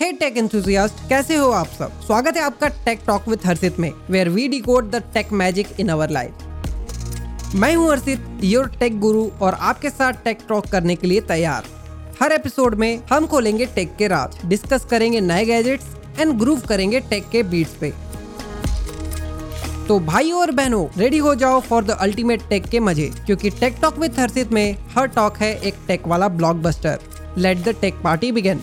हे take enthusiast कैसे हो आप सब? स्वागत है आपका टेक टॉक विद हर्षित में where we decode the tech magic in our life मैं हूँ हर्षित योर टेक गुरु और आपके साथ टेक टॉक करने के लिए तैयार। हर एपिसोड में हम खोलेंगे टेक के राज डिस्कस करेंगे नए गैजेट्स एंड ग्रूव करेंगे टेक के बीट्स पे। तो भाई और बहनों रेडी हो जाओ फॉर द अल्टीमेट टेक के मज़े, क्योंकि टेक टॉक विद हर्षित में हर टॉक है एक टेक वाला blockbuster let the tech party begin